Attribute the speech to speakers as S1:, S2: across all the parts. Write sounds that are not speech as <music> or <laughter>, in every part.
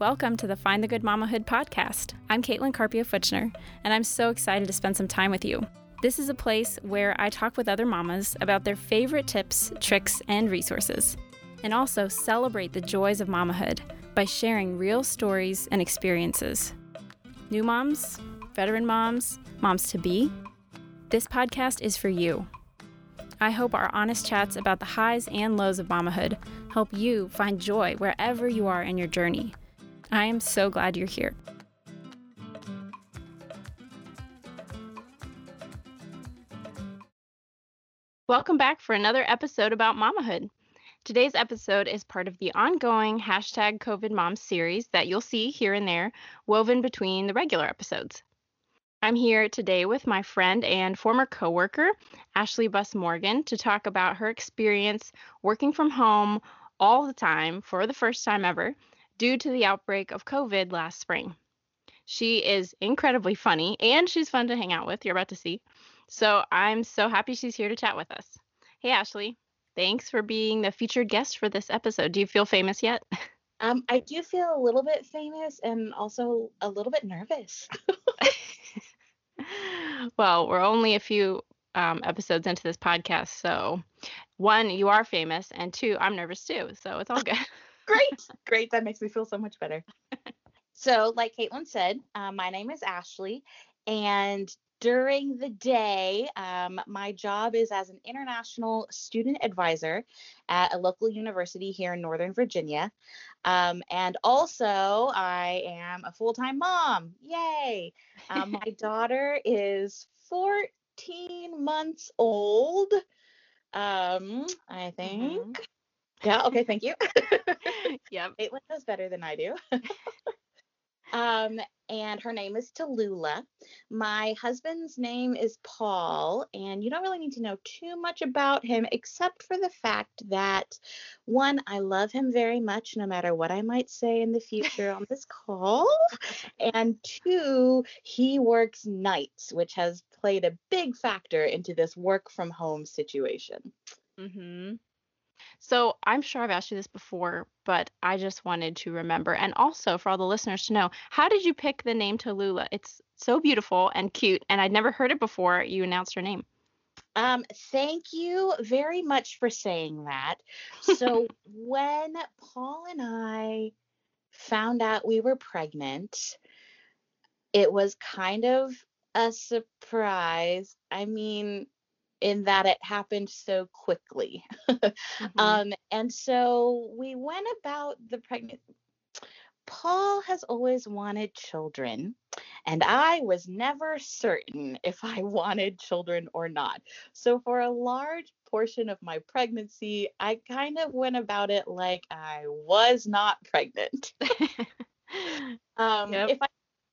S1: Welcome to the Find the Good Mamahood podcast. I'm Caitlin Carpio Futchner, and I'm so excited to spend some time with you. This is a place where I talk with other mamas about their favorite tips, tricks, and resources, and also celebrate the joys of mamahood by sharing real stories and experiences. New moms, veteran moms, moms to be, this podcast is for you. I hope our honest chats about the highs and lows of mamahood help you find joy wherever you are in your journey. I am so glad you're here. Welcome back for another episode about mamahood. Today's episode is part of the ongoing hashtag COVID series that you'll see here and there woven between the regular episodes. I'm here today with my friend and former coworker, Ashley Buss Morgan, to talk about her experience working from home all the time for the first time ever due to the outbreak of COVID last spring. She is incredibly funny and she's fun to hang out with. You're about to see. So I'm so happy she's here to chat with us. Hey, Ashley. Thanks for being the featured guest for this episode. Do you feel famous yet? <laughs>
S2: Um, I do feel a little bit famous and also a little bit nervous. <laughs> <laughs>
S1: well, we're only a few um, episodes into this podcast, so one, you are famous, and two, I'm nervous too, so it's all good.
S2: Great, great. That makes me feel so much better. <laughs> so, like Caitlin said, uh, my name is Ashley, and during the day, um, my job is as an international student advisor at a local university here in Northern Virginia. Um, and also, I am a full time mom. Yay! Um, my <laughs> daughter is 14 months old. Um, I mm-hmm. think. Mm-hmm. Yeah, okay, thank you. <laughs> <laughs>
S1: yep.
S2: Caitlin knows better than I do. <laughs> Um, and her name is Tallulah. My husband's name is Paul, and you don't really need to know too much about him except for the fact that one, I love him very much, no matter what I might say in the future on this call, and two, he works nights, which has played a big factor into this work from home situation.
S1: Mm-hmm. So I'm sure I've asked you this before, but I just wanted to remember. And also for all the listeners to know, how did you pick the name Tallulah? It's so beautiful and cute, and I'd never heard it before you announced her name.
S2: Um, thank you very much for saying that. So <laughs> when Paul and I found out we were pregnant, it was kind of a surprise. I mean, in that it happened so quickly. <laughs> mm-hmm. um, and so we went about the pregnant. Paul has always wanted children, and I was never certain if I <laughs> wanted children or not. So, for a large portion of my pregnancy, I kind of went about it like I was not pregnant. <laughs> um, yep. If I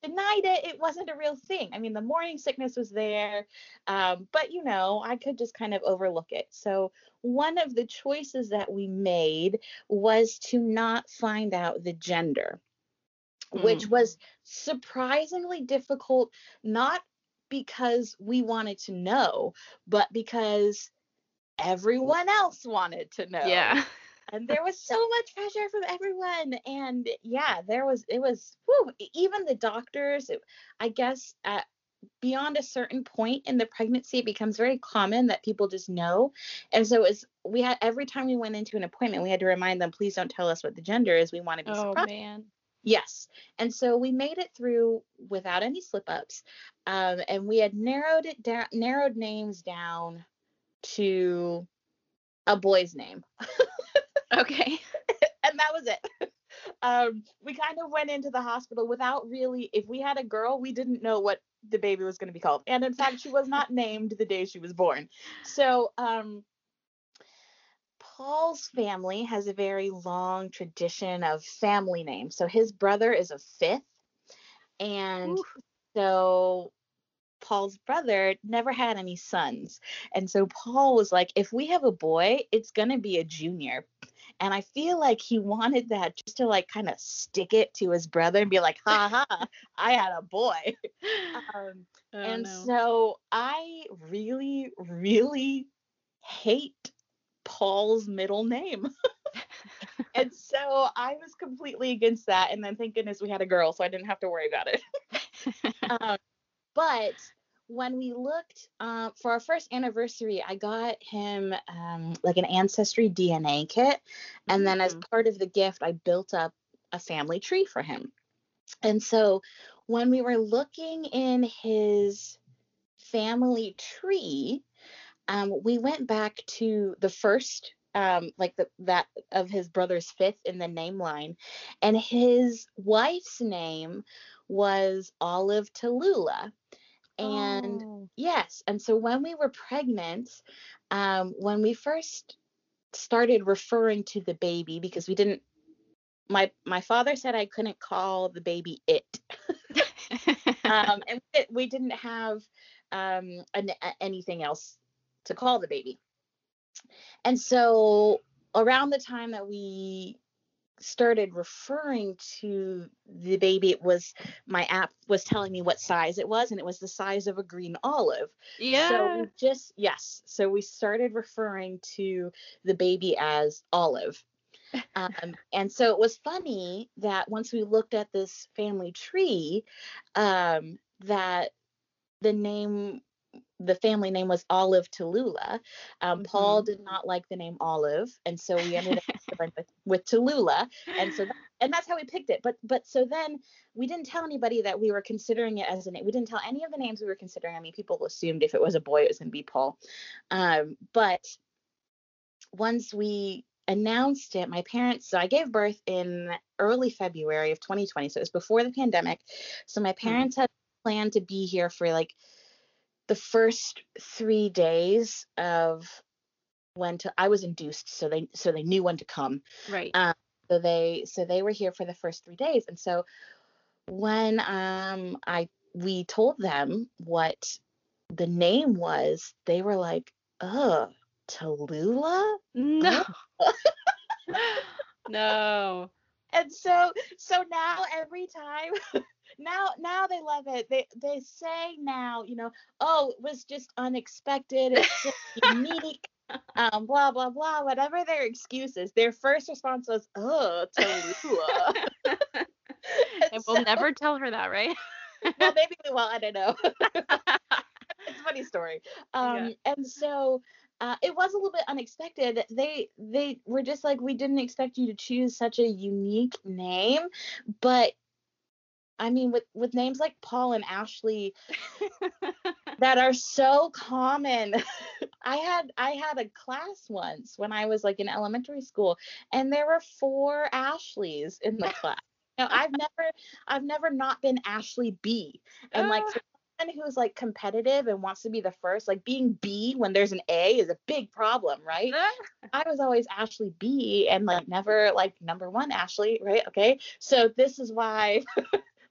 S2: denied it. It wasn't a real thing. I mean, the morning sickness was there, um, but you know, I could just kind of overlook it. So, one of the choices that we made was to not find out the gender, mm. which was surprisingly difficult, not because we wanted to know, but because everyone else wanted to know.
S1: Yeah <laughs>
S2: and there was so much pressure from everyone and yeah there was it was whew, even the doctors it, i guess at beyond a certain point in the pregnancy it becomes very common that people just know and so it was we had every time we went into an appointment we had to remind them please don't tell us what the gender is we want to be
S1: oh
S2: surprised.
S1: man
S2: Yes. And so we made it through without any slip ups. Um, and we had narrowed it down, narrowed names down to a boy's name. <laughs>
S1: Okay. <laughs>
S2: and that was it. <laughs> Um, we kind of went into the hospital without really, if we had a girl, we didn't know what the baby was going to be called. And in fact, she was not named the day she was born. So, um, Paul's family has a very long tradition of family names. So his brother is a fifth. And Ooh. so Paul's brother never had any sons. And so Paul was like, if we have a boy, it's going to be a junior and I feel like he wanted that just to like kind of stick it to his brother and be like, ha ha, I had a boy. <laughs> Um, oh, and no. so I really, really hate Paul's middle name. <laughs> and so I was completely against that. And then thank goodness we had a girl, so I didn't have to worry about it. <laughs> um, but when we looked uh, for our first anniversary, I got him um, like an ancestry DNA kit. And then as
S1: Mm.
S2: part of the gift, I built up a family tree for him. And so when we were looking in his family tree, um, we went back to the first, um, like the that of his brother's fifth in the name line, and his wife's name was Olive Tallulah. And
S1: Oh.
S2: yes, and so when we were pregnant, um, when we first started referring to the baby because we didn't my my father said I couldn't call the baby it. <laughs> um, and we didn't have um, an, anything else to call the baby. And so around the time that we started referring to the baby, it was my app was telling me what size it was, and it was the size of a green olive.
S1: yeah So
S2: we just yes, so we started referring to the baby as Olive. Um, and so it was funny that once we looked at this family tree, um, that the name, the family name was Olive Tallulah. Um, Paul
S1: Mhm.
S2: did not like the name Olive, and so we ended up <laughs> with, with Tallulah, and so <laughs> that, and that's how we picked it. But but so then we didn't tell anybody that we were considering it as a name. We didn't tell any of the names we were considering. I mean, people assumed if it was a boy, it was going to be Paul. Um, but once we announced it, my parents, so I gave birth in early February of 2020. So it was before the pandemic. So my parents had planned to be here for like the first three days of when to I was induced, so they so they knew when to come.
S1: right.
S2: Um, so they so they were here for the first three days. And so when um I we told them what the name was, they were like, "Uh, Tallulah?"
S1: no. <laughs> no.
S2: and so so now every time <laughs> now now they love it they they say now you know oh it was just unexpected it's just <laughs> unique um blah blah blah whatever their excuses their first response was oh Tallulah <laughs> <laughs>
S1: and we'll never tell her that, right?
S2: well maybe we will. i don't know <laughs> it's a funny story um and so uh, it was a little bit unexpected they they were just like we didn't expect you to choose such a unique name but i mean with with names like paul and ashley that are so common <laughs> i had i had a class once when i was like in elementary school and there were four ashleys in the <laughs> class now, I've never, I've never not been Ashley B, and like
S1: oh.
S2: for someone who's like competitive and wants to be the first, like being B when there's an A is a big problem, right? <laughs> I was always Ashley B and like never like number one Ashley, right? Okay. So this is why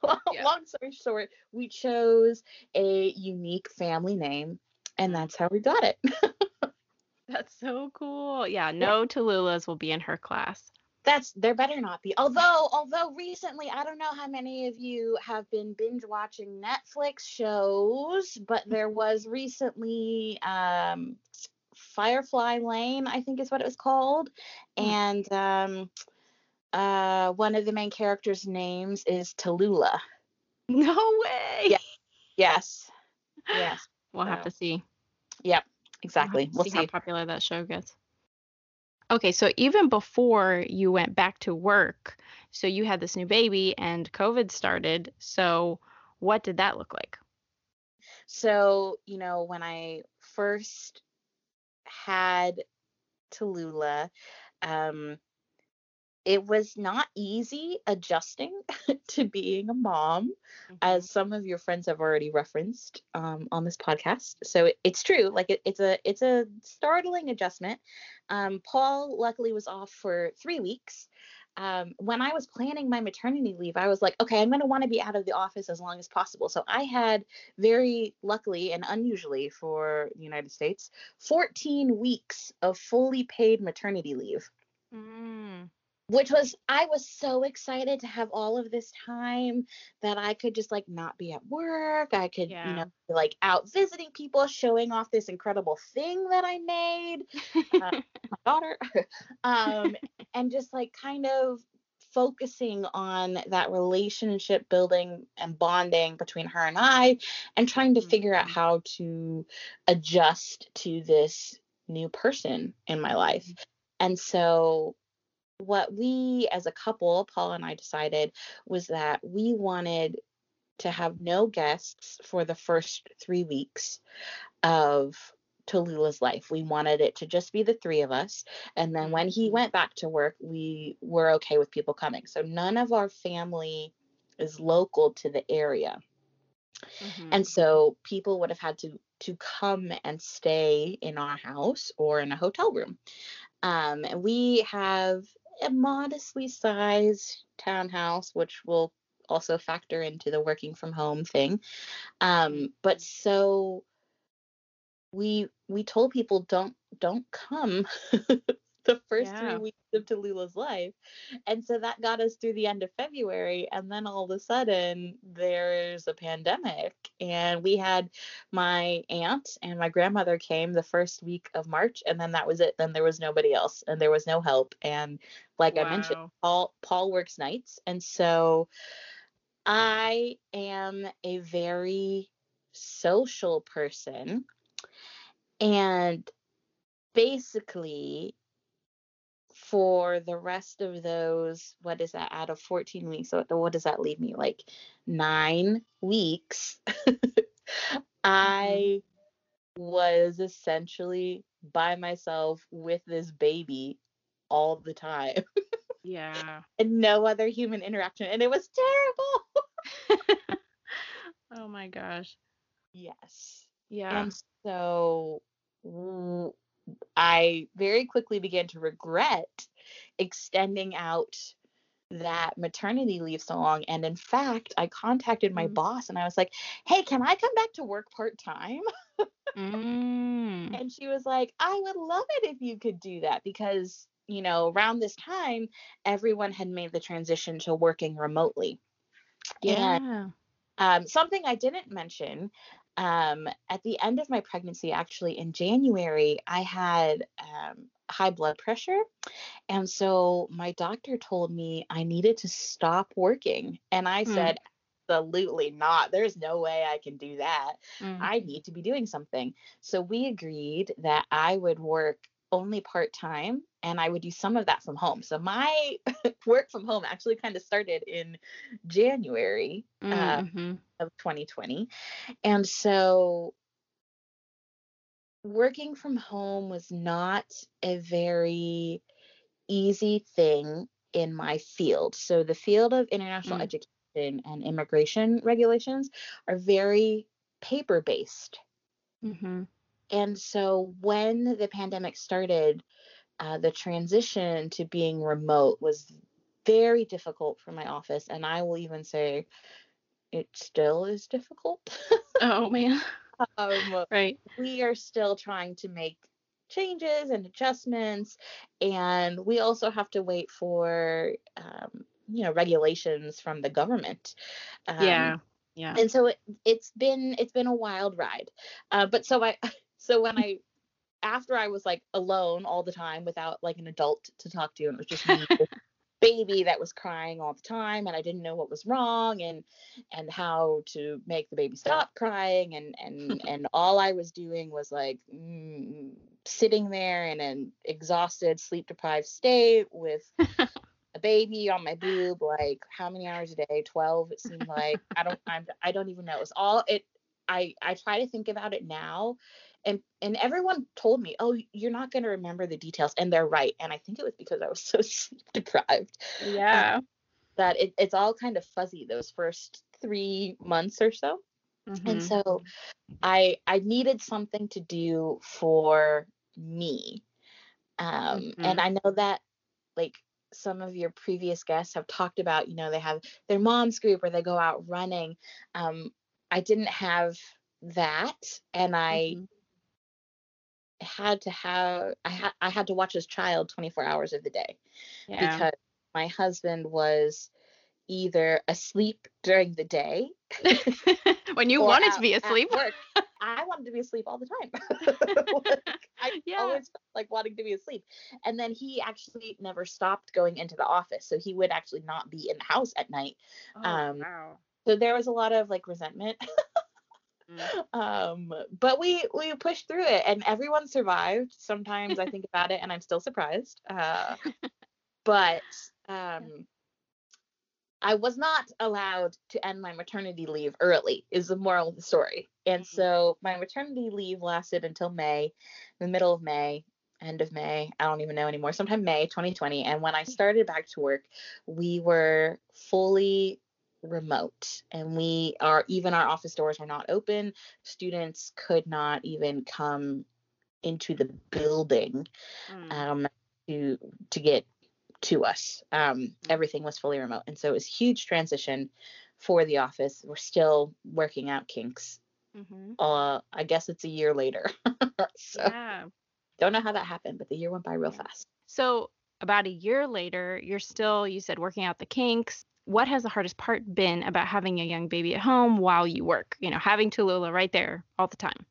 S2: long, <laughs>
S1: Yeah.
S2: long story short, we chose a unique family name and that's how we got it. <laughs>
S1: That's so cool. Yeah, no Tallulahs will be in her class.
S2: That's there better not be. Although although recently I don't know how many of you have been binge watching Netflix shows, but there was recently um Firefly Lane, I think is what it was called.
S1: Hmm.
S2: And um uh one of the main characters' names is Tallulah.
S1: No way.
S2: Yeah. Yes. Yes.
S1: We'll have to see.
S2: Yep.
S1: We'll
S2: Exactly.
S1: to
S2: We'll
S1: see
S2: see.
S1: how popular that show gets. Okay, so even before you went back to work, so you had this new baby and COVID started. So what did that look like?
S2: So, you know, when I first had Tallulah, um, it was not easy adjusting <laughs> to being a mom, as some of your friends have already referenced um, on this podcast. So it, it's true, like it, it's a it's a startling adjustment. Um, Paul luckily was off for three weeks. Um, when I was planning my maternity leave, I was like, okay, I'm going to want to be out of the office as long as possible. So I had very luckily and unusually for the United States, 14 weeks of fully paid maternity leave
S1: Mm.
S2: Which was I was so excited to have all of this time that I could just like not be at work. I could, you know, be, like out visiting people, showing off this incredible thing that I made, uh, <laughs> my daughter. <laughs> um, and just like kind of focusing on that relationship building and bonding between her and I and trying to figure out
S1: Mhm.
S2: how to adjust to this new person in my life. And so what we as a couple, Paul and I decided was that we wanted to have no guests for the first 3 weeks of Tallulah's life. We wanted it to just be the three of us. And then when he
S1: Mhm.
S2: went back to work, we were okay with people coming. So none of our family is local to the area.
S1: Mhm.
S2: And so people would have had to to come and stay in our house or in a hotel room. Um, and we have a modestly sized townhouse, which will also factor into the working from home thing. Um, but so we we told people don't don't come <laughs> the first
S1: Yeah.
S2: three weeks of Tallulah's life. And so that got us through the end of February. And then all of a sudden there's a pandemic. And we had my aunt and my grandmother came the first week of March, and then that was it. Then there was nobody else and there was no help. And like I mentioned, Paul Paul works nights. And so I am a very social person. And basically, for the rest of those, what is that, out of 14 weeks? So what does that leave me? Like nine weeks. <laughs> I mm-hmm. was essentially by myself with this baby all the time <laughs>
S1: Yeah.
S2: and no other human interaction. And it was terrible. <laughs>
S1: oh my gosh.
S2: Yes.
S1: Yeah.
S2: And so I very quickly began to regret extending out that maternity leave so long. And in fact, I contacted my
S1: Mm.
S2: boss and I was like, hey, can I come back to work part time? <laughs>
S1: Mm.
S2: And she was like, I would love it if you could do that because, you know, around this time, everyone had made the transition to working remotely. And
S1: Yeah.
S2: Um, something I didn't mention um, at the end of my pregnancy, actually in January, I had um, high blood pressure. And so my doctor told me I needed to stop working. And I
S1: Mm.
S2: said, absolutely not. There's no way I can do that.
S1: Mm.
S2: I need to be doing something. So we agreed that I would work only part time and I would do some of that from home. So my <laughs> work from home actually kind of started in January uh,
S1: Mhm.
S2: of 2020. And so working from home was not a very easy thing in my field. So the field of international
S1: Mm.
S2: education and immigration regulations are very paper based.
S1: Mhm.
S2: And so when the pandemic started, uh, the transition to being remote was very difficult for my office. And I will even say it still is difficult.
S1: Oh man. <laughs>
S2: um,
S1: Right.
S2: we are still trying to make changes and adjustments. And we also have to wait for, um, you know, regulations from the government. Um,
S1: Yeah. Yeah.
S2: and so it, it's been it's been a wild ride uh, but so i <laughs> so when i after i was like alone all the time without like an adult to talk to and it was just me <laughs> baby that was crying all the time and i didn't know what was wrong and and how to make the baby stop crying and and <laughs> and all i was doing was like mm, sitting there in an exhausted sleep deprived state with <laughs> a baby on my boob like how many hours a day? 12 it seemed like. I don't I'm, i don't even know. It's all it i i try to think about it now and and everyone told me oh you're not going to remember the details and they're right and i think it was because i was <laughs> so sleep deprived
S1: Yeah.
S2: that it, it's all kind of fuzzy those first three months or so and
S1: Mhm.
S2: so i i needed something to do for me um and
S1: Mhm.
S2: i know that like some of your previous guests have talked about you know they have their mom's group or they go out running um i didn't have that and i
S1: Mhm.
S2: Had to have i had i had to watch this child 24 hours of the day
S1: Yeah.
S2: because my husband was either asleep during the day <laughs>
S1: when you wanted to be asleep. <laughs>
S2: I wanted to be asleep all the time. <laughs> Like, I
S1: Yeah.
S2: always felt like wanting to be asleep. And then he actually never stopped going into the office. So he would actually not be in the house at night. um,
S1: wow.
S2: So there was a lot of like resentment.
S1: Mm. <laughs>
S2: um, but we we pushed through it and everyone survived. Sometimes I think <laughs> about it and I'm still surprised. Uh, <laughs> but um I was not allowed to end my maternity leave early, is the moral of the story. And
S1: Mhm.
S2: so my maternity leave lasted until May, the middle of May, end of May. I don't even know anymore. Sometime May 2020. And when I started back to work, we were fully remote and we are even our office doors were not open students could not even come into the building
S1: Mm.
S2: um, to to get to us. Um, everything was fully remote, and so it was a huge transition for the office. We're still working out kinks.
S1: Mhm.
S2: Uh, I guess it's a year later, <laughs> so
S1: Yeah.
S2: don't know how that happened, but the year went by real
S1: Yeah.
S2: fast.
S1: So about a year later, you're still, you said, working out the kinks. What has the hardest part been about having a young baby at home while you work? You know, having Tallulah right there all the time.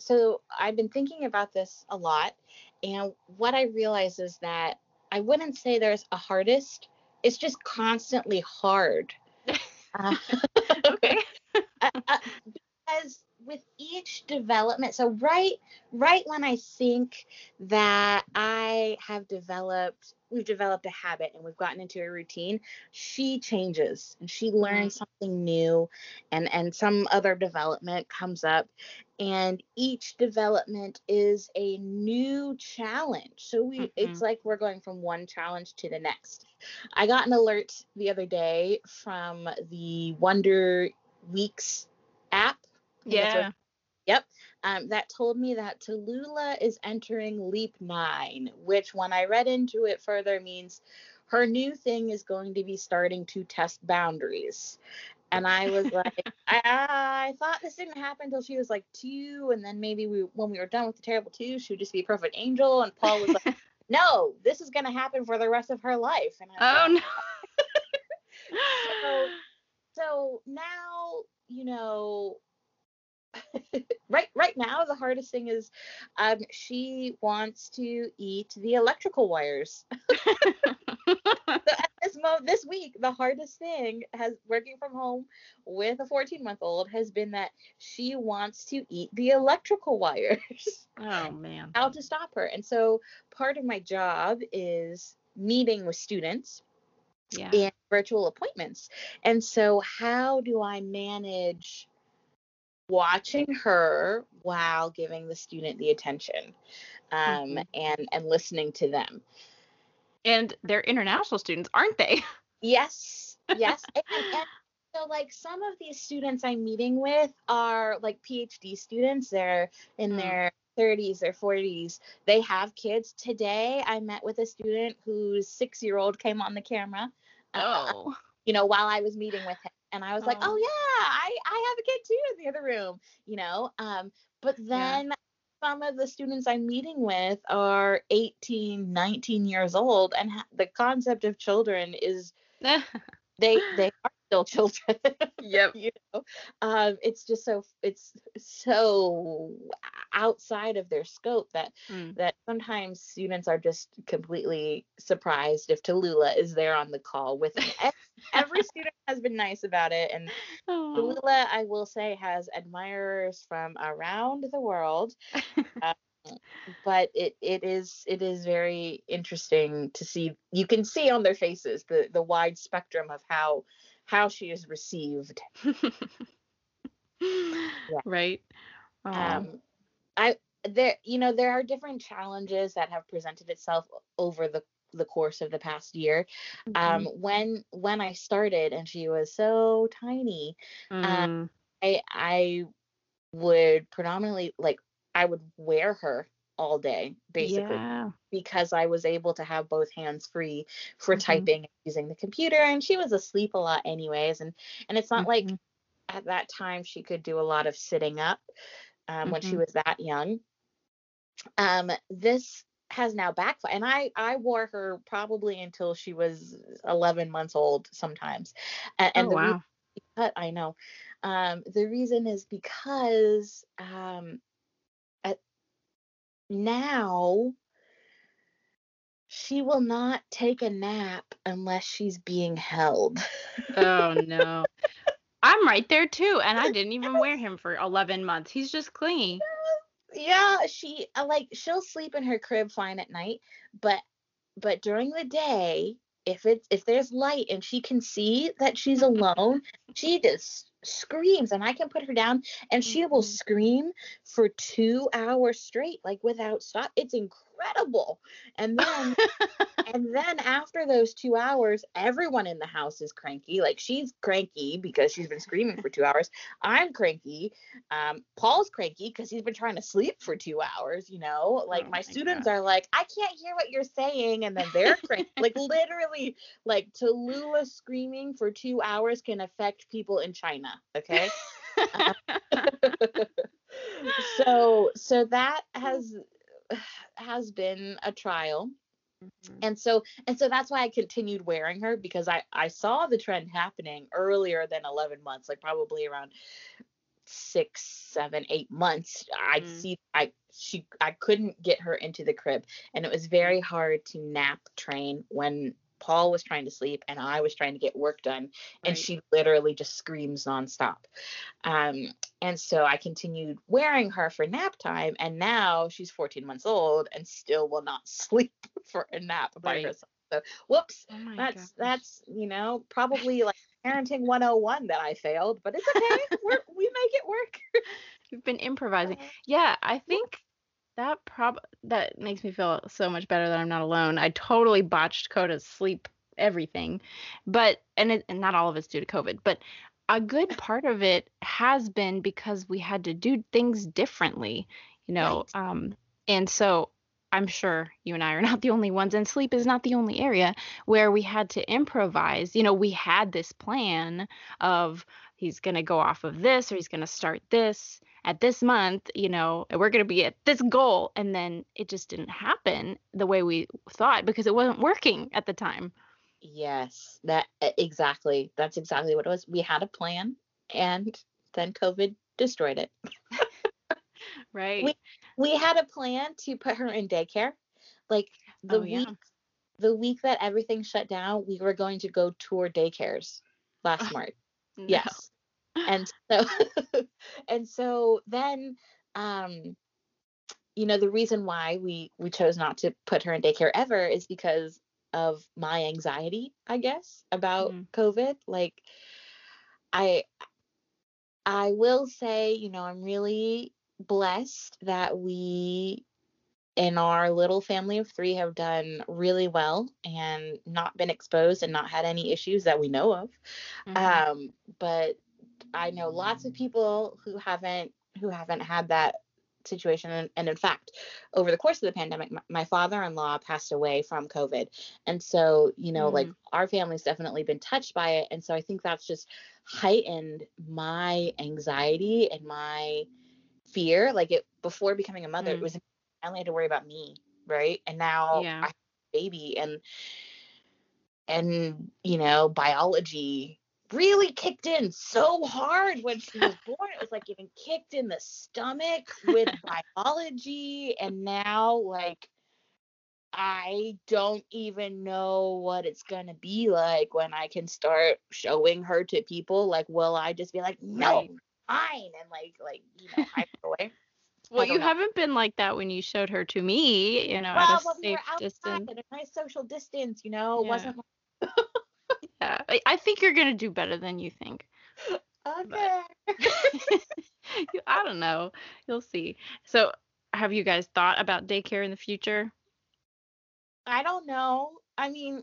S2: So I've been thinking about this a lot, and what I realize is that I wouldn't say there's a hardest. It's just constantly hard. <laughs> Uh,
S1: Okay. <laughs>
S2: uh, uh, because with each development so right right when i think that i have developed we've developed a habit and we've gotten into a routine she changes and she mm-hmm. learns something new and and some other development comes up. And each development is a new challenge. So we it's mm-hmm. like we're going from one challenge to the next. I got an alert the other day from the wonder weeks app What-
S1: Yeah.
S2: Yep. Um, that told me that Tallulah is entering leap nine, which, when I read into it further, means her new thing is going to be starting to test boundaries. And I was like, <laughs> I, I thought this didn't happen until she was like two, and then maybe we, when we were done with the terrible two, she would just be a perfect angel. And Paul was like, <laughs> No, this is going to happen for the rest of her life. And I
S1: oh
S2: was
S1: no. <laughs>
S2: so, so now you know <laughs> right right now the hardest thing is um she wants to eat the electrical wires <laughs> <laughs> so at this mo this week the hardest thing has working from home with a 14 month old has been that she wants to eat the electrical wires
S1: oh man.
S2: how to stop her and so part of my job is meeting with students
S1: Yeah.
S2: and virtual appointments. And so, how do I manage watching her while giving the student the attention um,
S1: Mhm.
S2: and and listening to them?
S1: And they're international students, aren't they? <laughs>
S2: Yes, yes. and, and <laughs> so, like some of these students I'm meeting with are like PhD students. They're in
S1: Mm.
S2: their 30s or 40s. They have kids. Today, I met with a student whose six year old came on the camera. uh,
S1: Oh.
S2: You know, while I was meeting with him. And I was like,
S1: Oh.
S2: oh yeah, I, I have a kid too in the other room, you know. Um, but
S1: Yeah.
S2: then some of the students I'm meeting with are 18, 19 years old, and ha- the concept of children is <laughs> they they are still <laughs> children.
S1: yep.
S2: you know, um, it's just so it's so outside of their scope that
S1: Mm.
S2: that sometimes students are just completely surprised if Tallulah is there on the call with. Every <laughs> student has been nice about it, and
S1: Oh.
S2: Tallulah, I will say, has admirers from around the world. <laughs> Um, but it it is it is very interesting to see. You can see on their faces the the wide spectrum of how how she is received. <laughs>
S1: Right. Oh.
S2: um i there you know there are different challenges that have presented itself over the the course of the past year um
S1: Mhm.
S2: when when i started and she was so tiny
S1: Mm.
S2: i i would predominantly like i would wear her all day basically
S1: Yeah.
S2: because i was able to have both hands free for
S1: Mhm.
S2: typing and using the computer and she was asleep a lot anyways and and it's not like
S1: Mhm.
S2: at that time she could do a lot of sitting up um, when she
S1: Mhm.
S2: was that young. Um, this has now backfired and i i wore her probably until she was 11 months old sometimes and, and
S1: oh wow.
S2: reason i know um the reason is because um at, now she will not take a nap unless she's being held
S1: Oh <laughs> no. I'm right there too, and I <laughs> didn't even wear him for 11 months. He's just clingy.
S2: yeah she uh, like she'll sleep in her crib fine at night but but during the day if it's if there's light and she can see that she's alone she just screams and i can put her down and she will
S1: Mhm.
S2: scream for two hours straight like without stop it's incredible and then <laughs> and then after those two hours, everyone in the house is cranky. Like she's cranky because she's been screaming for two hours. I'm cranky. Um, Paul's cranky because he's been trying to sleep for two hours. You know, like
S1: Oh
S2: my
S1: my
S2: students
S1: gosh.
S2: are like, I can't hear what you're saying, and then they're cranky. like literally, like Tallulah screaming for two hours can affect people in China. Okay. <laughs> <laughs> so so that has <sighs> has been a trial
S1: Mhm.
S2: and so and so that's why i continued wearing her because i i saw the trend happening earlier than 11 months like probably around six seven eight months i'd
S1: Mm.
S2: see i she i couldn't get her into the crib and it was very hard to nap train when paul was trying to sleep and i was trying to get work done and
S1: Right.
S2: she literally just screams nonstop um and so i continued wearing her for nap time and now she's 14 months old and still will not <laughs> sleep for a nap by
S1: Right.
S2: herself so whoops
S1: Oh
S2: that's
S1: gosh.
S2: that's you know probably like <laughs> parenting 101 that i failed but it's okay We're, we make it work <laughs>
S1: You've been improvising. Yeah, I think that prob that makes me feel so much better that I'm not alone. I totally botched Coda's sleep everything, but and it, and not all of it's due to COVID, but a good <laughs> part of it has been because we had to do things differently, you know. Um, and so I'm sure you and I are not the only ones, and sleep is not the only area where we had to improvise. You know, we had this plan of he's going to go off of this or he's going to start this at this month, you know, we're going to be at this goal. And then it just didn't happen the way we thought because it wasn't working at the time.
S2: yes that exactly that's exactly what it was we had a plan and then covid destroyed it <laughs>
S1: Right.
S2: we we had a plan to put her in daycare like the
S1: Oh,
S2: week
S1: yeah.
S2: the week that everything shut down we were going to go tour daycares last
S1: Oh,
S2: march
S1: No.
S2: yes and so <laughs> and so then um you know the reason why we we chose not to put her in daycare ever is because of my anxiety i guess about
S1: Mhm.
S2: covid like i i will say you know i'm really blessed that we in our little family of three have done really well and not been exposed and not had any issues that we know of
S1: Mhm.
S2: um but i know lots of people who haven't who haven't had that situation and, and in fact over the course of the pandemic my, my father-in-law passed away from covid. And so you know like our family's definitely been touched by it. And so i think that's just heightened my anxiety and my fear. Like it before becoming a mother it
S1: Mm.
S2: was I only had to worry about me right? And now
S1: Yeah.
S2: i have a baby and and you know biology really kicked in so hard when she was born it was like getting kicked in the stomach with <laughs> biology and now like i don't even know what it's going to be like when i can start showing her to people like will i just be like no fine and like like you know hide away
S1: Well, you
S2: know.
S1: haven't been like that when you showed her to me, you know,
S2: well
S1: at a
S2: when we
S1: safe
S2: were
S1: distance.
S2: at a nice social distance you know it
S1: Yeah.
S2: wasn't <laughs>
S1: Yeah. I, I think you're gonna do better than you think. <laughs>
S2: okay <laughs> <laughs>
S1: You- I don't know. You'll see. So, have you guys thought about daycare in the future?
S2: I don't know. I mean,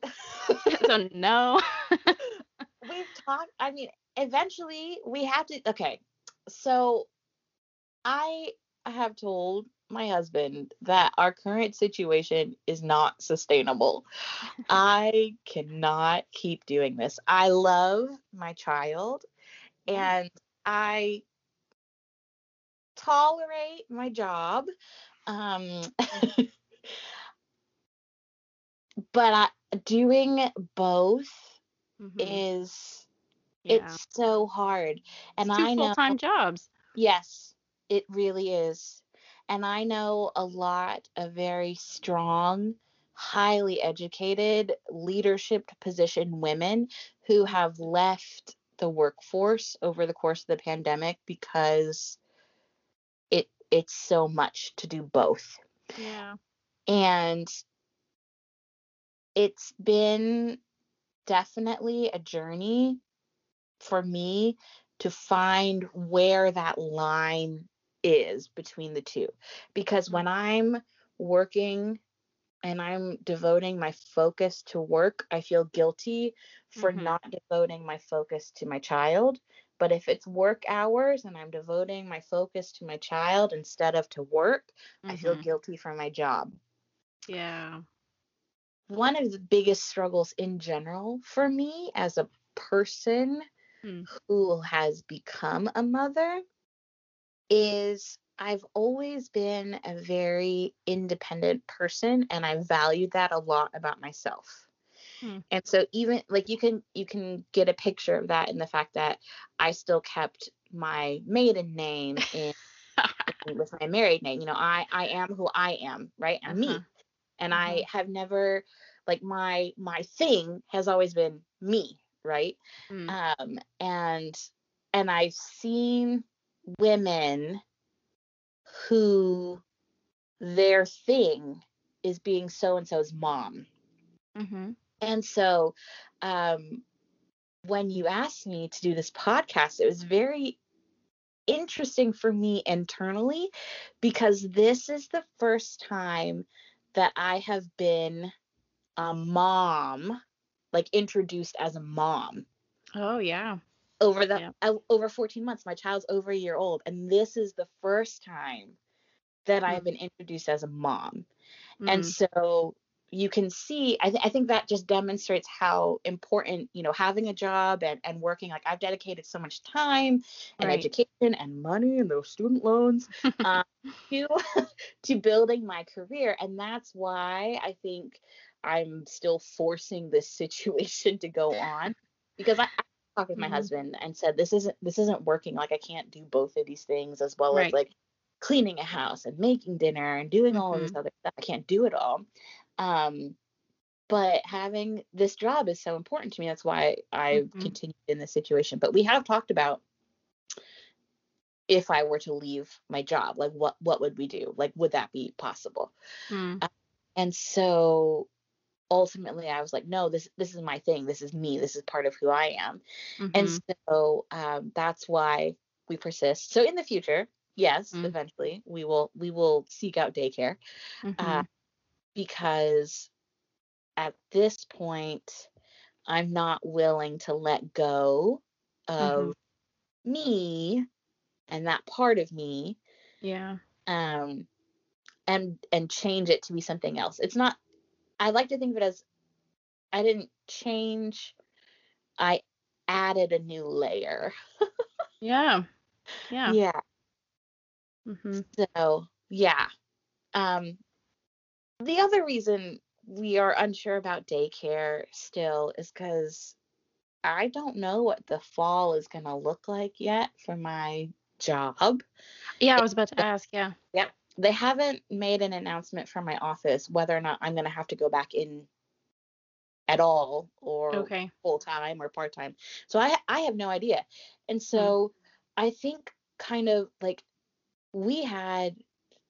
S1: so no.
S2: we've talked. I mean, eventually we have to. Okay, so I have told my husband that our current situation is not sustainable. I cannot keep doing this. I love my child and I tolerate my job. Um, <laughs> but I, doing both
S1: Mhm.
S2: is
S1: yeah.
S2: it's so hard. And
S1: It's two
S2: I know
S1: full-time jobs.
S2: Yes, it really is. And I know a lot of very strong, highly educated, leadership position women who have left the workforce over the course of the pandemic because it it's so much to do both.
S1: Yeah.
S2: And it's been definitely a journey for me to find where that line is between the two. Because when I'm working and I'm devoting my focus to work, I feel guilty for
S1: Mhm.
S2: not devoting my focus to my child. But if it's work hours and I'm devoting my focus to my child instead of to work, I feel
S1: Mhm.
S2: guilty for my job.
S1: Yeah.
S2: One of the biggest struggles in general for me as a person
S1: Hmm.
S2: who has become a mother is I've always been a very independent person and I valued that a lot about myself.
S1: Hmm.
S2: And so even like you can you can get a picture of that in the fact that I still kept my maiden name in <laughs> with my married name. You know, I I am who I am, right? I'm
S1: Uh-huh.
S2: me. And I have never like my my thing has always been me, right?
S1: Mm.
S2: um and and i've seen women who their thing is being so and so's mom
S1: Mhm.
S2: and so um when you asked me to do this podcast it was very interesting for me internally because this is the first time that i have been a mom like introduced as a mom
S1: Oh yeah.
S2: Over the
S1: Yeah.
S2: uh, over 14 months my child's over a year old and this is the first time that i've
S1: Mm.
S2: been introduced as a mom and
S1: Mm.
S2: so you can see I, th- I think that just demonstrates how important you know having a job and, and working like i've dedicated so much time and
S1: Right.
S2: education and money and those student loans um, <laughs> to <laughs> to building my career and that's why i think i'm still forcing this <laughs> situation to go on because i, I talked with my
S1: Mhm.
S2: husband and said this isn't this isn't working. Like i can't do both of these things as well as like cleaning a house and making dinner and doing all of this other stuff. I can't do it all. Um but having this job is so important to me. That's why i've
S1: Mhm.
S2: continued in this situation. But we have talked about if i were to leave my job like what what would we do? Like would that be possible?
S1: Mm.
S2: and so ultimately i was like no this this is my thing this is me this is part of who i am and
S1: Mhm.
S2: so um, that's why we persist so in the future yes
S1: Mm.
S2: eventually we will we will seek out daycare uh,
S1: Mhm.
S2: because at this point i'm not willing to let go of
S1: Mhm.
S2: me and that part of me
S1: Yeah.
S2: um and and change it to be something else it's not i like to think of it as i didn't change i added a new layer
S1: Yeah. <laughs> Yeah.
S2: yeah
S1: Mhm.
S2: so yeah um the other reason we are unsure about daycare still is because i don't know what the fall is going to look like yet for my job
S1: Yeah, I was about to ask. Yeah.
S2: Yep. They haven't made an announcement from my office whether or not I'm going to have to go back in at all or
S1: Okay.
S2: full time or part time. So I I have no idea.
S1: Hmm.
S2: And so I think kind of like we had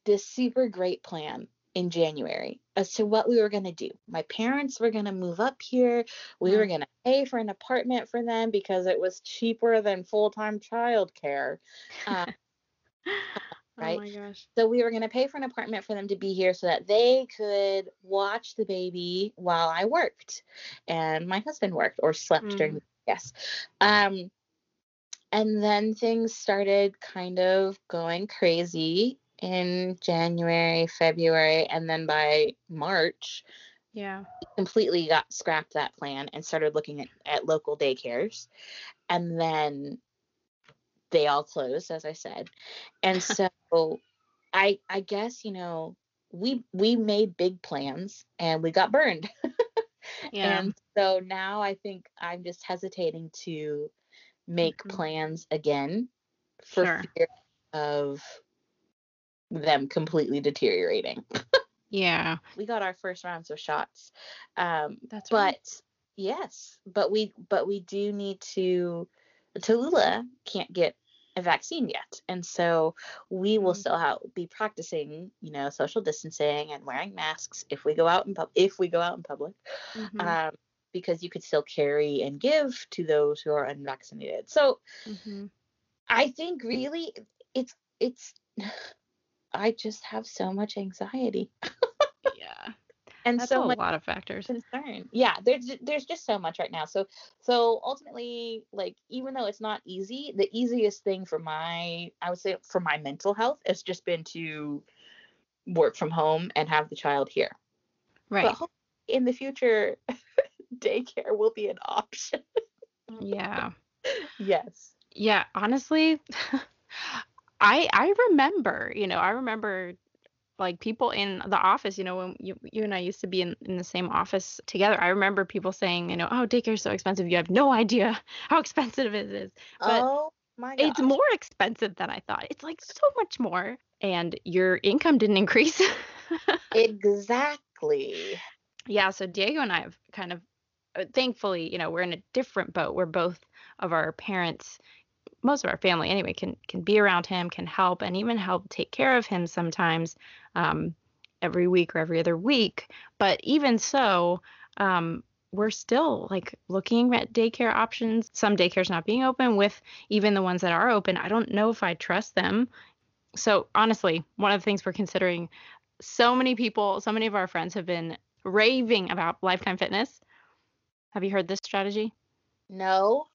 S2: this super great plan in January as to what we were going to do. My parents were going to move up here. We were
S1: Mm.
S2: going to pay for an apartment for them because it was cheaper than full-time childcare. <laughs> Uh, right?
S1: Oh my gosh.
S2: So we were going to pay for an apartment for them to be here so that they could watch the baby while I worked and my husband worked or slept during
S1: Mm.
S2: the yes. Um and then things started kind of going crazy in January, February, and then by March
S1: Yeah.
S2: completely got scrapped that plan and started looking at, at local daycares. And then they all closed, as I said. And <laughs> so I I guess, you know, we we made big plans and we got burned. <laughs>
S1: Yeah.
S2: And so now I think I'm just hesitating to make
S1: Mhm.
S2: plans again for
S1: Sure.
S2: fear of them completely deteriorating.
S1: Yeah. <laughs>
S2: We got our first rounds of shots. Um,
S1: That's
S2: but
S1: right.
S2: yes, but we but we do need to Tallulah can't get a vaccine yet. And so we will
S1: Mhm.
S2: still have, be practicing, you know, social distancing and wearing masks if we go out in pub if we go out in public.
S1: Mhm.
S2: Um, because you could still carry and give to those who are unvaccinated. So
S1: Mhm.
S2: I think really it's it's <sighs> I just have so much anxiety. <laughs> and
S1: That's
S2: so
S1: a lot of factors.
S2: concern. Yeah, there's there's just so much right now. So so ultimately, like even though it's not easy, the easiest thing for my I would say for my mental health has just been to work from home and have the child here.
S1: Right.
S2: But in the future, <laughs> daycare will be an option.
S1: Yeah. <laughs>
S2: yes.
S1: Yeah, honestly, <laughs> I I remember, you know, I remember like people in the office, you know, when you you and I used to be in, in the same office together. I remember people saying, you know, oh, daycare's so expensive. You have no idea <laughs> how expensive it is. But
S2: oh my god.
S1: it's more expensive than I thought. It's like so much more. And your income didn't increase. <laughs>
S2: exactly.
S1: Yeah, so Diego and I have kind of, uh, thankfully, you know, we're in a different boat where both of our parents, most of our family anyway, can can be around him, can help, and even help take care of him sometimes, um, every week or every other week. But even so, um, we're still like looking at daycare options. Some daycares not being open, with even the ones that are open, I don't know if I trust them. So honestly, one of the things we're considering, so many people, so many of our friends have been raving about Lifetime Fitness. Have you heard this strategy?
S2: No.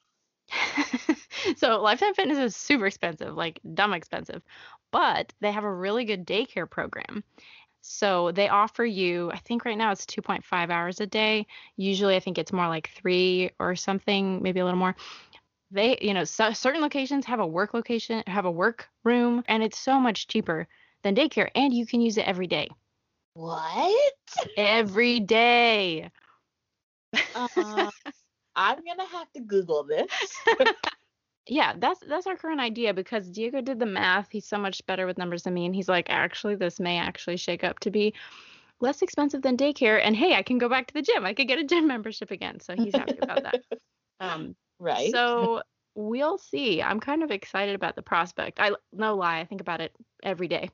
S2: <laughs> <laughs>
S1: so Lifetime Fitness is super expensive, like dumb expensive, but they have a really good daycare program. So they offer you, I think right now it's 2.5 hours a day. Usually I think it's more like three or something, maybe a little more. They, you know, so, certain locations have a work location, have a work room, and it's so much cheaper than daycare, and you can use it every day.
S2: What?
S1: Every day.
S2: Uh, <laughs> I'm gonna have to Google this. <laughs>
S1: yeah, that's that's our current idea because Diego did the math. He's so much better with numbers than me, and he's like, actually, this may actually shake up to be less expensive than daycare. And hey, I can go back to the gym. I could get a gym <laughs> membership again. So he's happy about that. <laughs> Um,
S2: right. <laughs>
S1: so we'll see. I'm kind of excited about the prospect. I no lie, I think about it every day.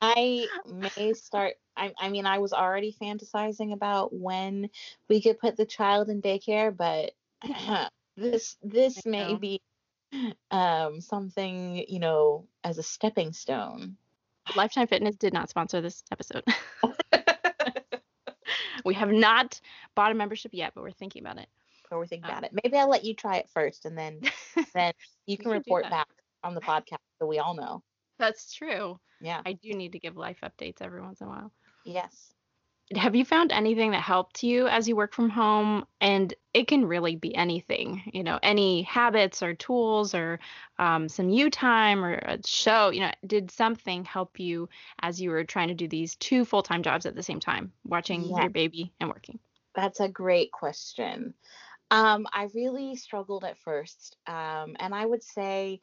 S2: I may start. I, I mean, I was already fantasizing about when we could put the child in daycare, but <clears throat> this this may be um something you know as a stepping stone.
S1: Lifetime Fitness did not sponsor this episode. <laughs> <laughs> we have not bought a membership yet, but we're thinking about it.
S2: Or we think
S1: Um,
S2: about it. Maybe I'll let you try it first, and then <laughs> then you can
S1: can
S2: report back on the podcast so we all know.
S1: That's true.
S2: Yeah.
S1: I do need to give life updates every once in a while.
S2: Yes.
S1: Have you found anything that helped you as you work from home? And it can really be anything, you know, any habits or tools or um, some you time or a show, you know, did something help you as you were trying to do these two full time jobs at the same time, watching
S2: Yeah.
S1: your baby and working?
S2: That's a great question. Um, I really struggled at first. Um, and I would say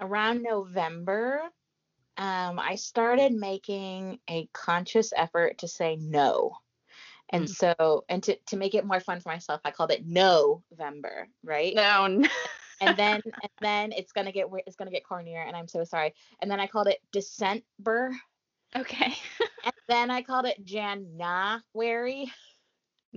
S2: around November, um, I started making a conscious effort to say no. And
S1: Mm.
S2: so, and to, to make it more fun for myself, I called it November, right?
S1: No, n- <laughs>
S2: And then, and then it's gonna get, it's gonna get cornier, and I'm so sorry. And then I called it December,
S1: okay. <laughs>
S2: and then I called it January.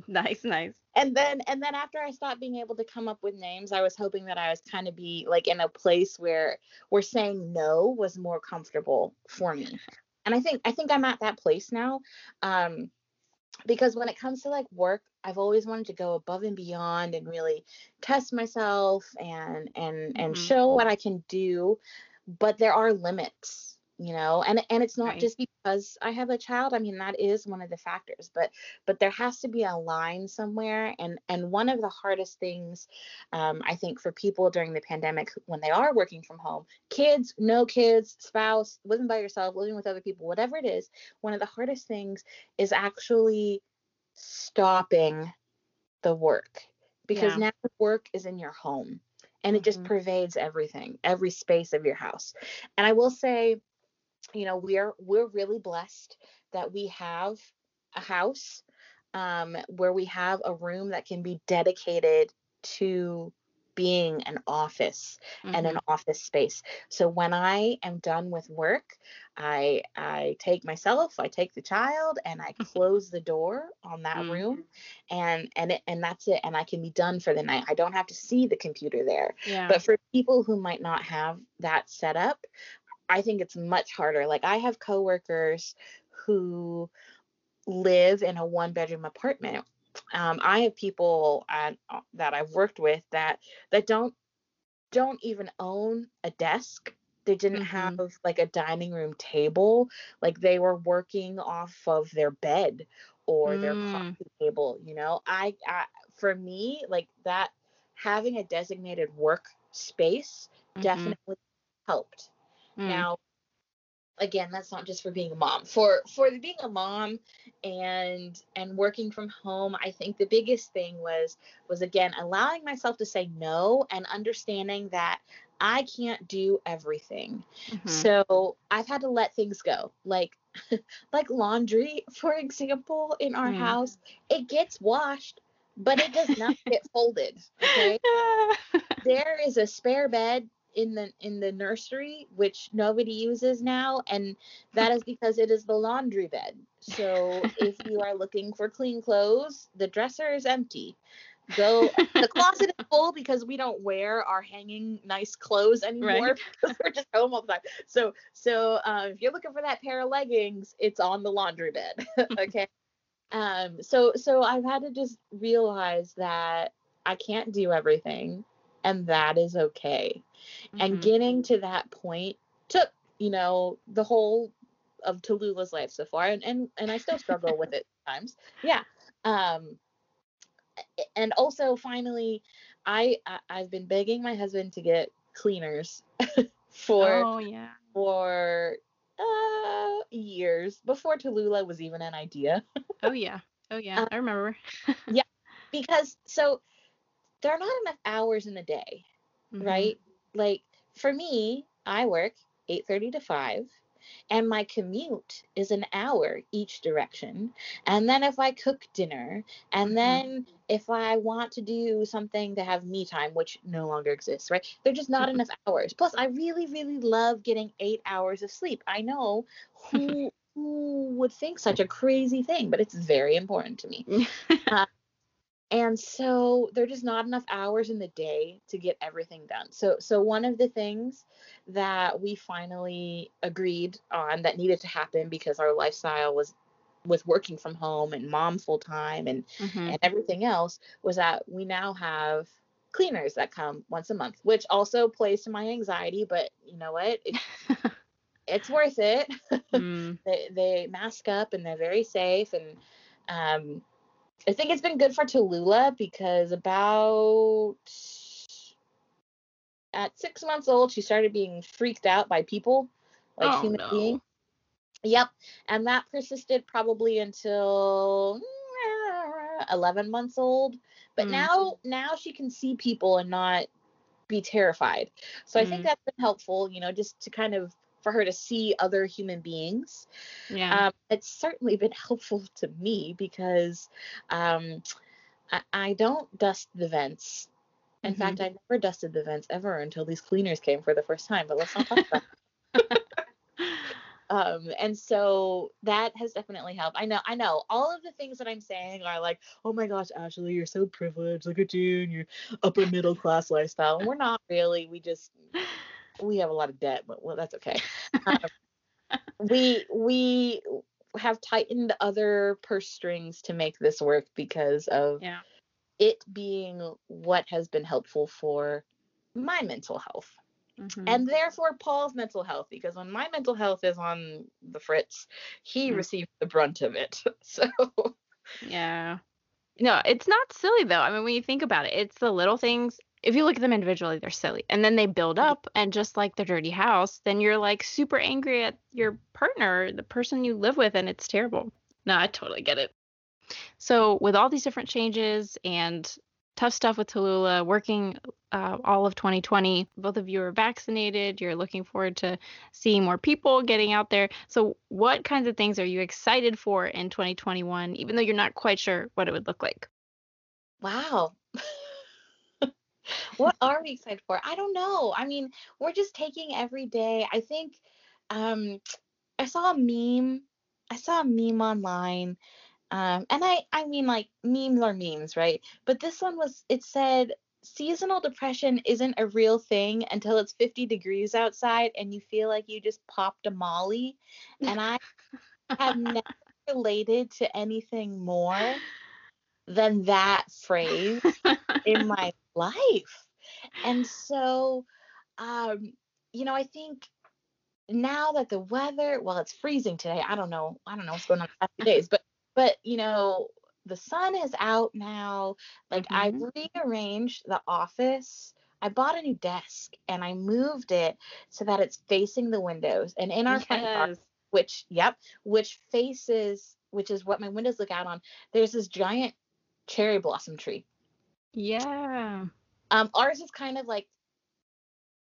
S1: nice, nice.
S2: And then and then after i stopped being able to come up with names i was hoping that i was kind of be like in a place where where saying no was more comfortable for me and i think i think i'm at that place now um because when it comes to like work i've always wanted to go above and beyond and really test myself and and and
S1: Mhm.
S2: show what i can do but there are limits you know and and it's not
S1: Right.
S2: just because i have a child i mean that is one of the factors but but there has to be a line somewhere and and one of the hardest things um, i think for people during the pandemic when they are working from home kids no kids spouse living by yourself living with other people whatever it is one of the hardest things is actually stopping the work because
S1: Yeah.
S2: now the work is in your home and it just
S1: Mhm.
S2: pervades everything, every space of your house. And I will say, you know, we're we're really blessed that we have a house um, where we have a room that can be dedicated to being an office and an
S1: Mhm.
S2: office space. So when I am done with work, I I take myself, I take the child, and I <laughs> close the door on that
S1: Mm.
S2: room, and and it, and that's it. And I can be done for the night. I don't have to see the computer there.
S1: Yeah.
S2: But for people who might not have that set up, I think it's much harder. Like I have coworkers who live in a one bedroom apartment. Um, I have people uh, that I've worked with that that don't don't even own a desk. They didn't
S1: Mhm.
S2: have like a dining room table. Like they were working off of their bed or their
S1: Mm.
S2: coffee table. You know, I, I for me like that having a designated work space
S1: Mhm.
S2: definitely helped.
S1: Mm.
S2: Now, again, that's not just for being a mom. For for being a mom and and working from home, I think the biggest thing was was again allowing myself to say no and understanding that I can't do everything.
S1: Mhm.
S2: So I've had to let things go. Like <laughs> like laundry, <laughs> for example, in our
S1: Mm.
S2: house, it gets washed, but it does not <laughs> get folded. Okay there is a spare bed in the in the nursery which nobody uses now and that is because it is the laundry bed. So if you are looking for clean clothes the dresser is empty. Go the closet is full because we don't wear our hanging nice clothes anymore
S1: Right. <laughs>
S2: because we're just home all the time. So so um, if you're looking for that pair of leggings it's on the laundry bed <laughs> <laughs> okay? Um so so i've had to just realize that i can't do everything and that is okay and
S1: Mhm.
S2: getting to that point took you know the whole of Tallulah's life so far and and, and I still struggle with it <laughs> times. yeah um and also finally I, I I've been begging my husband to get cleaners <laughs> for
S1: oh yeah.
S2: for uh years before Tallulah was even an idea
S1: Oh yeah. Oh yeah.
S2: Uh, <laughs>
S1: I remember. Yeah.
S2: Because so there are not enough hours in the day
S1: Mhm.
S2: right? Like for me, I work 8:30 to 5 and my commute is an hour each direction. And then if I cook dinner and
S1: Mhm.
S2: then if I want to do something to have me time, which no longer exists, right? There're just not
S1: Mhm.
S2: enough hours. Plus I really really love getting 8 hours of sleep. I know <laughs> who who would think such a crazy thing, but it's very important to me. <laughs> And so there're just not enough hours in the day to get everything done. So so one of the things that we finally agreed on that needed to happen because our lifestyle was with working from home and mom full time and
S1: Mhm.
S2: and everything else was that we now have cleaners that come once a month, which also plays to my anxiety, but you know what? It, <laughs> it's worth it. <laughs>
S1: Mm.
S2: they they mask up and they're very safe and um I think it's been good for Tallulah because about at six months old she started being freaked out by people, like
S1: Oh,
S2: human
S1: no.
S2: beings. Yep, and that persisted probably until eleven months old. But
S1: Mm.
S2: now now she can see people and not be terrified. So I think
S1: Mm.
S2: that's been helpful, you know, just to kind of for her to see other human beings.
S1: Yeah.
S2: Um, it's certainly been <laughs> helpful to me because um, I, I don't dust the vents. In
S1: Mhm.
S2: fact, I never dusted the vents ever until these cleaners came for the first time. But let's not talk about. That. <laughs> um, and so that has definitely helped. I know, I know, all of the things that I'm saying are like, oh my gosh, Ashley, you're so privileged. Look at you and your upper middle class lifestyle. And we're not really. We just we have a lot of debt, but well, that's okay. Um, we we have tightened other purse strings to make this work because of
S1: yeah.
S2: it being what has been helpful for my mental health
S1: Mhm.
S2: and therefore Paul's mental health because when my mental health is on the fritz, he
S1: Mm.
S2: received the brunt of it. <laughs> So
S1: Yeah. No, it's not silly though. I mean, when you think about it, it's the little things. If you look at them individually, they're silly. And then they build up, and just like the dirty house, then you're like super angry at your partner, the person you live with, and it's terrible. No, I totally get it. So, with all these different changes and tough stuff with Tallulah, working uh, all of 2020, both of you are vaccinated. You're looking forward to seeing more people getting out there. So, what kinds of things are you excited for in 2021, even though you're not quite sure what it would look like?
S2: Wow. <laughs> what are we excited for? I don't know. I mean, we're just taking every day. I think um I saw a meme. I saw a meme online. Um and I I mean like memes are memes, right? But this one was it said seasonal depression isn't a real thing until it's 50 degrees outside and you feel like you just popped a molly. And I have never <laughs> related to anything more than that phrase <laughs> in my life. And so, um, you know, I think now that the weather, well, it's freezing today. I don't know. I don't know what's going on the past few days, but, but, you know, the sun is out now. Like mm-hmm. I rearranged the office. I bought a new desk and I moved it so that it's facing the windows and in our yes. front yard, which, yep, which faces, which is what my windows look out on. There's this giant cherry blossom tree.
S1: Yeah.
S2: Um, ours is kind of like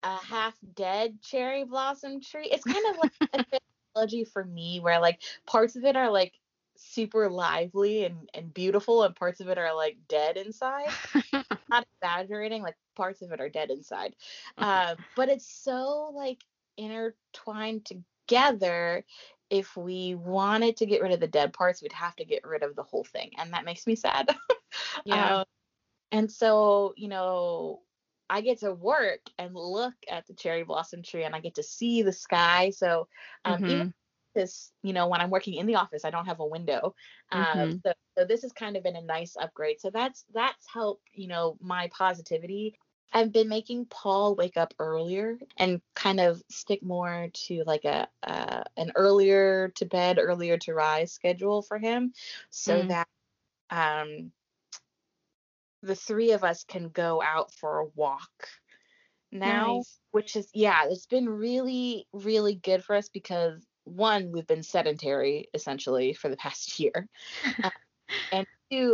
S2: a half dead cherry blossom tree. It's kind of like a <laughs> analogy for me where like parts of it are like super lively and, and beautiful and parts of it are like dead inside. <laughs> Not exaggerating, like parts of it are dead inside. <laughs> Uh, but it's so like intertwined together if we wanted to get rid of the dead parts, we'd have to get rid of the whole thing. And that makes me sad. <laughs>
S1: yeah. Um,
S2: and so, you know, I get to work and look at the cherry blossom tree and I get to see the sky. So, um, mm-hmm. even this, you know, when I'm working in the office, I don't have a window. Um, mm-hmm. so, so this has kind of been a nice upgrade. So that's that's helped, you know, my positivity I've been making Paul wake up earlier and kind of stick more to like a uh, an earlier to bed, earlier to rise schedule for him, so mm. that um, the three of us can go out for a walk now, nice. which is yeah, it's been really really good for us because one we've been sedentary essentially for the past <laughs> year, <laughs> uh, and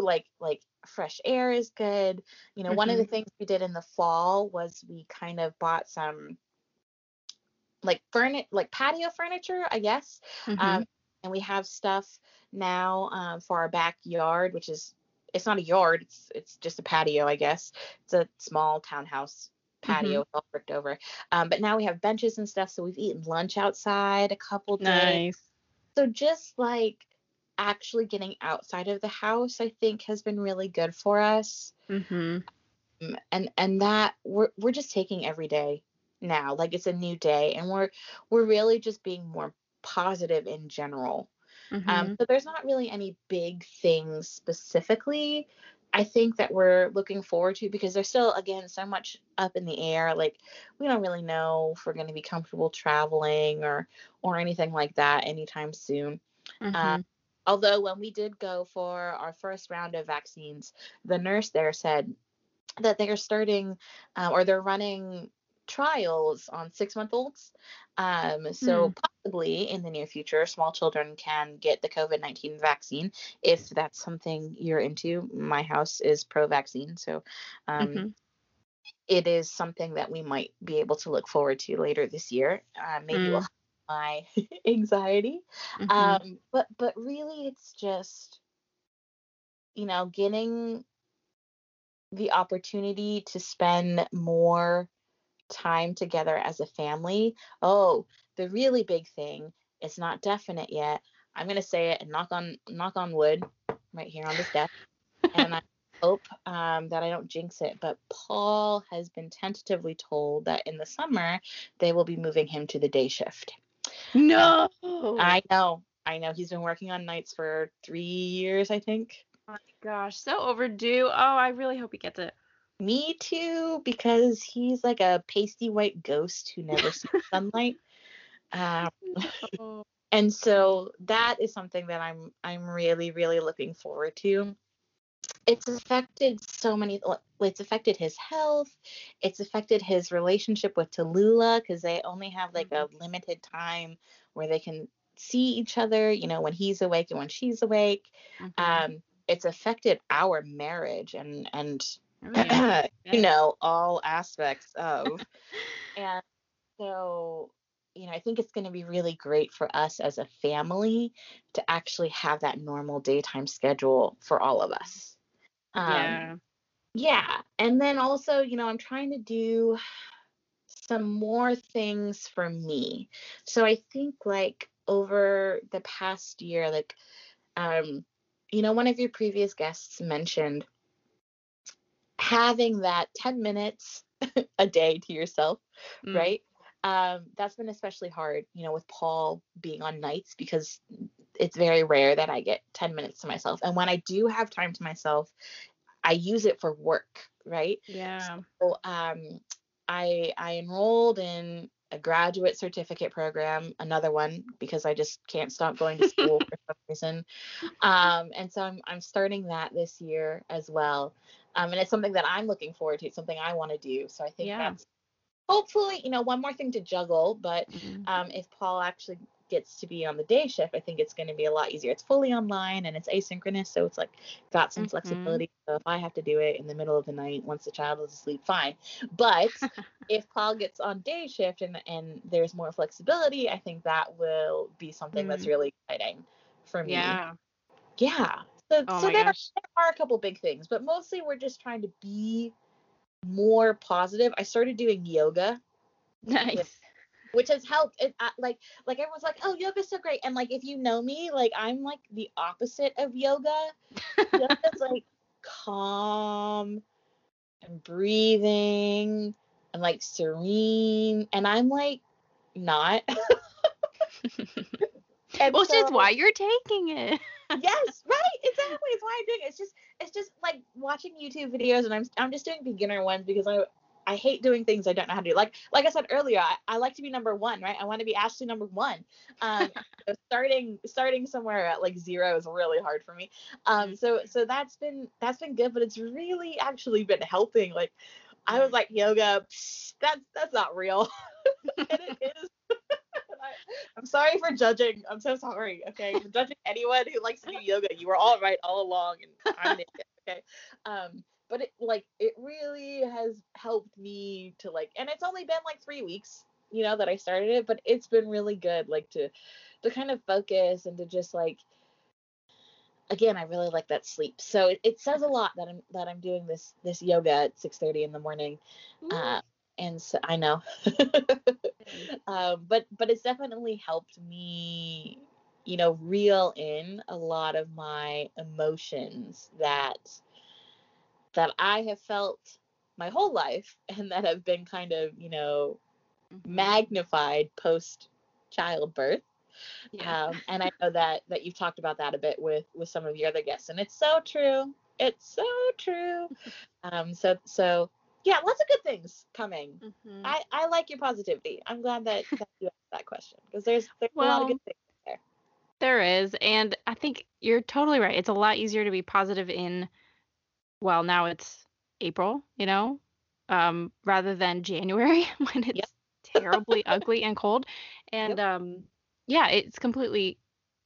S2: like like fresh air is good. You know, mm-hmm. one of the mm-hmm. things we did in the fall was we kind of bought some like furniture, like patio furniture, I guess. Mm-hmm. Um, and we have stuff now um, for our backyard, which is it's not a yard, it's it's just a patio, I guess. It's a small townhouse patio mm-hmm. all bricked over. Um, but now we have benches and stuff, so we've eaten lunch outside a couple days. Nice. So just like actually getting outside of the house, I think, has been really good for us.
S1: Mm-hmm.
S2: Um, and and that we're we're just taking every day now, like it's a new day, and we're we're really just being more positive in general. Um, mm-hmm. Um, so there's not really any big things specifically. I think that we're looking forward to because there's still again so much up in the air. Like we don't really know if we're going to be comfortable traveling or or anything like that anytime soon. Mm-hmm. Um, Although, when we did go for our first round of vaccines, the nurse there said that they're starting uh, or they're running trials on six month olds. Um, so, mm. possibly in the near future, small children can get the COVID 19 vaccine if that's something you're into. My house is pro vaccine. So, um, mm-hmm. it is something that we might be able to look forward to later this year. Uh, maybe mm. we'll my <laughs> anxiety. Mm-hmm. Um, but but really, it's just you know getting the opportunity to spend more time together as a family. Oh, the really big thing. It's not definite yet. I'm gonna say it and knock on knock on wood right here on this desk. and I <laughs> hope um, that I don't jinx it. But Paul has been tentatively told that in the summer they will be moving him to the day shift.
S1: No.
S2: I know. I know. He's been working on nights for three years, I think.
S1: Oh my gosh, so overdue. Oh, I really hope he gets it.
S2: Me too, because he's like a pasty white ghost who never sees <laughs> sunlight. Um, and so that is something that I'm I'm really really looking forward to it's affected so many it's affected his health it's affected his relationship with Tallulah because they only have like a mm-hmm. limited time where they can see each other you know when he's awake and when she's awake mm-hmm. um it's affected our marriage and and
S1: Oh, <clears throat> yeah.
S2: you know all aspects of <laughs> and so you know i think it's going to be really great for us as a family to actually have that normal daytime schedule for all of us um,
S1: yeah.
S2: yeah and then also you know i'm trying to do some more things for me so i think like over the past year like um you know one of your previous guests mentioned having that 10 minutes <laughs> a day to yourself
S1: Mm.
S2: right um that's been especially hard you know with paul being on nights because it's very rare that i get 10 minutes to myself. And when i do have time to myself i use it for work right?
S1: Yeah.
S2: so um i i enrolled in a graduate certificate program another one because i just can't stop going to school <laughs> for some reason. Um and so i'm i'm starting that this year as well. Um and it's something that i'm looking forward to it's something i want to do. So i think
S1: Yeah.
S2: that's hopefully you know one more thing to juggle but
S1: Mhm.
S2: um, if Paul actually gets to be on the day shift, I think it's going to be a lot easier. It's fully online and it's asynchronous, so it's like got some
S1: Mhm.
S2: flexibility. So if I have to do it in the middle of the night once the child is asleep, fine. But <laughs> if Paul gets on day shift and and there's more flexibility, I think that will be something that's
S1: Mm.
S2: really exciting for me.
S1: Yeah.
S2: Yeah. So
S1: Oh
S2: so
S1: my
S2: there are a couple big things, but mostly we're just trying to be more positive. I started doing yoga.
S1: Nice.
S2: which has helped. It uh, like like everyone's like oh yoga's so great. And like if you know me like i'm like the opposite of yoga. <laughs> Yoga's like calm and breathing and like serene. And i'm like not. <laughs> <laughs> And
S1: well,
S2: so,
S1: just why you're taking it.
S2: Yes right exactly it's why i'm doing it it's just it's just like watching youtube videos and i'm i'm just doing beginner ones because i I hate doing things I don't know how to do. Like like I said earlier, I, I like to be number one, right? I want to be Ashley number one. Um, <laughs> so starting starting somewhere at like zero is really hard for me. Um, so so that's been that's been good, but it's really actually been helping. Like I was like yoga, psh, that's that's not real, <laughs> and it is. <laughs> I'm sorry for judging. I'm so sorry. Okay, for judging anyone who likes to do yoga. You were all right all along, and I'm an idiot. Okay. Um, but it like it really has helped me to like, and it's only been like three weeks, you know, that I started it, but it's been really good, like to to kind of focus and to just like. Again, I really like that sleep. So it, it says a lot that I'm that I'm doing this this yoga at 6:30 in the morning. Uh, and so I know <laughs> um, but but it's definitely helped me you know reel in a lot of my emotions that that i have felt my whole life <laughs> and that have been kind of you know
S1: Mhm.
S2: magnified post childbirth
S1: Yeah.
S2: um, and i know <laughs> that that you've talked about that a bit with with some of your other guests and it's so true it's so true um so so yeah lots of good things coming
S1: Mhm.
S2: I, I like your positivity. I'm glad that, <laughs> that you asked that question because there's there's a lot of good things. There.
S1: There is, and I think you're totally right. It's a lot easier to be positive in, well, now it's April, you know, um, rather than January <laughs> when
S2: Yep.
S1: it's terribly ugly and cold. And
S2: Yep.
S1: um, yeah, it's completely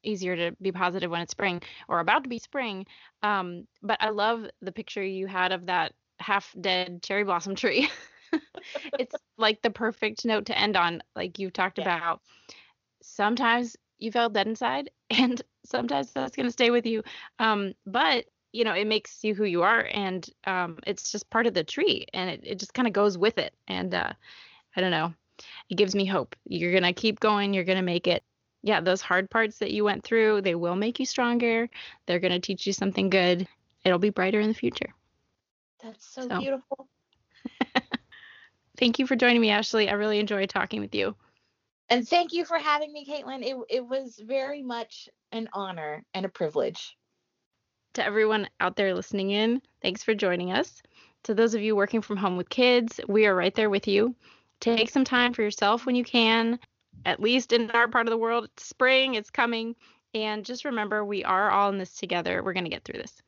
S1: easier to be positive when it's spring or about to be spring. Um, but I love the picture you had of that half dead cherry blossom tree. <laughs> it's like the perfect note to end on, like you've talked
S2: Yeah.
S1: about. Sometimes you felt dead inside <laughs> and sometimes that's going to stay with you. Um but you know it makes you who you are and um it's just part of the tree and it, it just kind of goes with it and uh i don't know. It gives me hope. You're going to keep going you're going to make it. Yeah those hard parts that you went through they will make you stronger. They're going to teach you something good. It'll be brighter in the future
S2: That's so,
S1: So.
S2: beautiful. <laughs>
S1: thank you for joining me ashley i really enjoyed talking with you
S2: And thank you for having me, Caitlin. It it was very much an honor and a privilege.
S1: to everyone out there listening in, thanks for joining us. To those of you working from home with kids, we are right there with you. Take some time for yourself when you can. At least in our part of the world, it's spring, it's coming. And just remember, we are all in this together. We're going to get through this.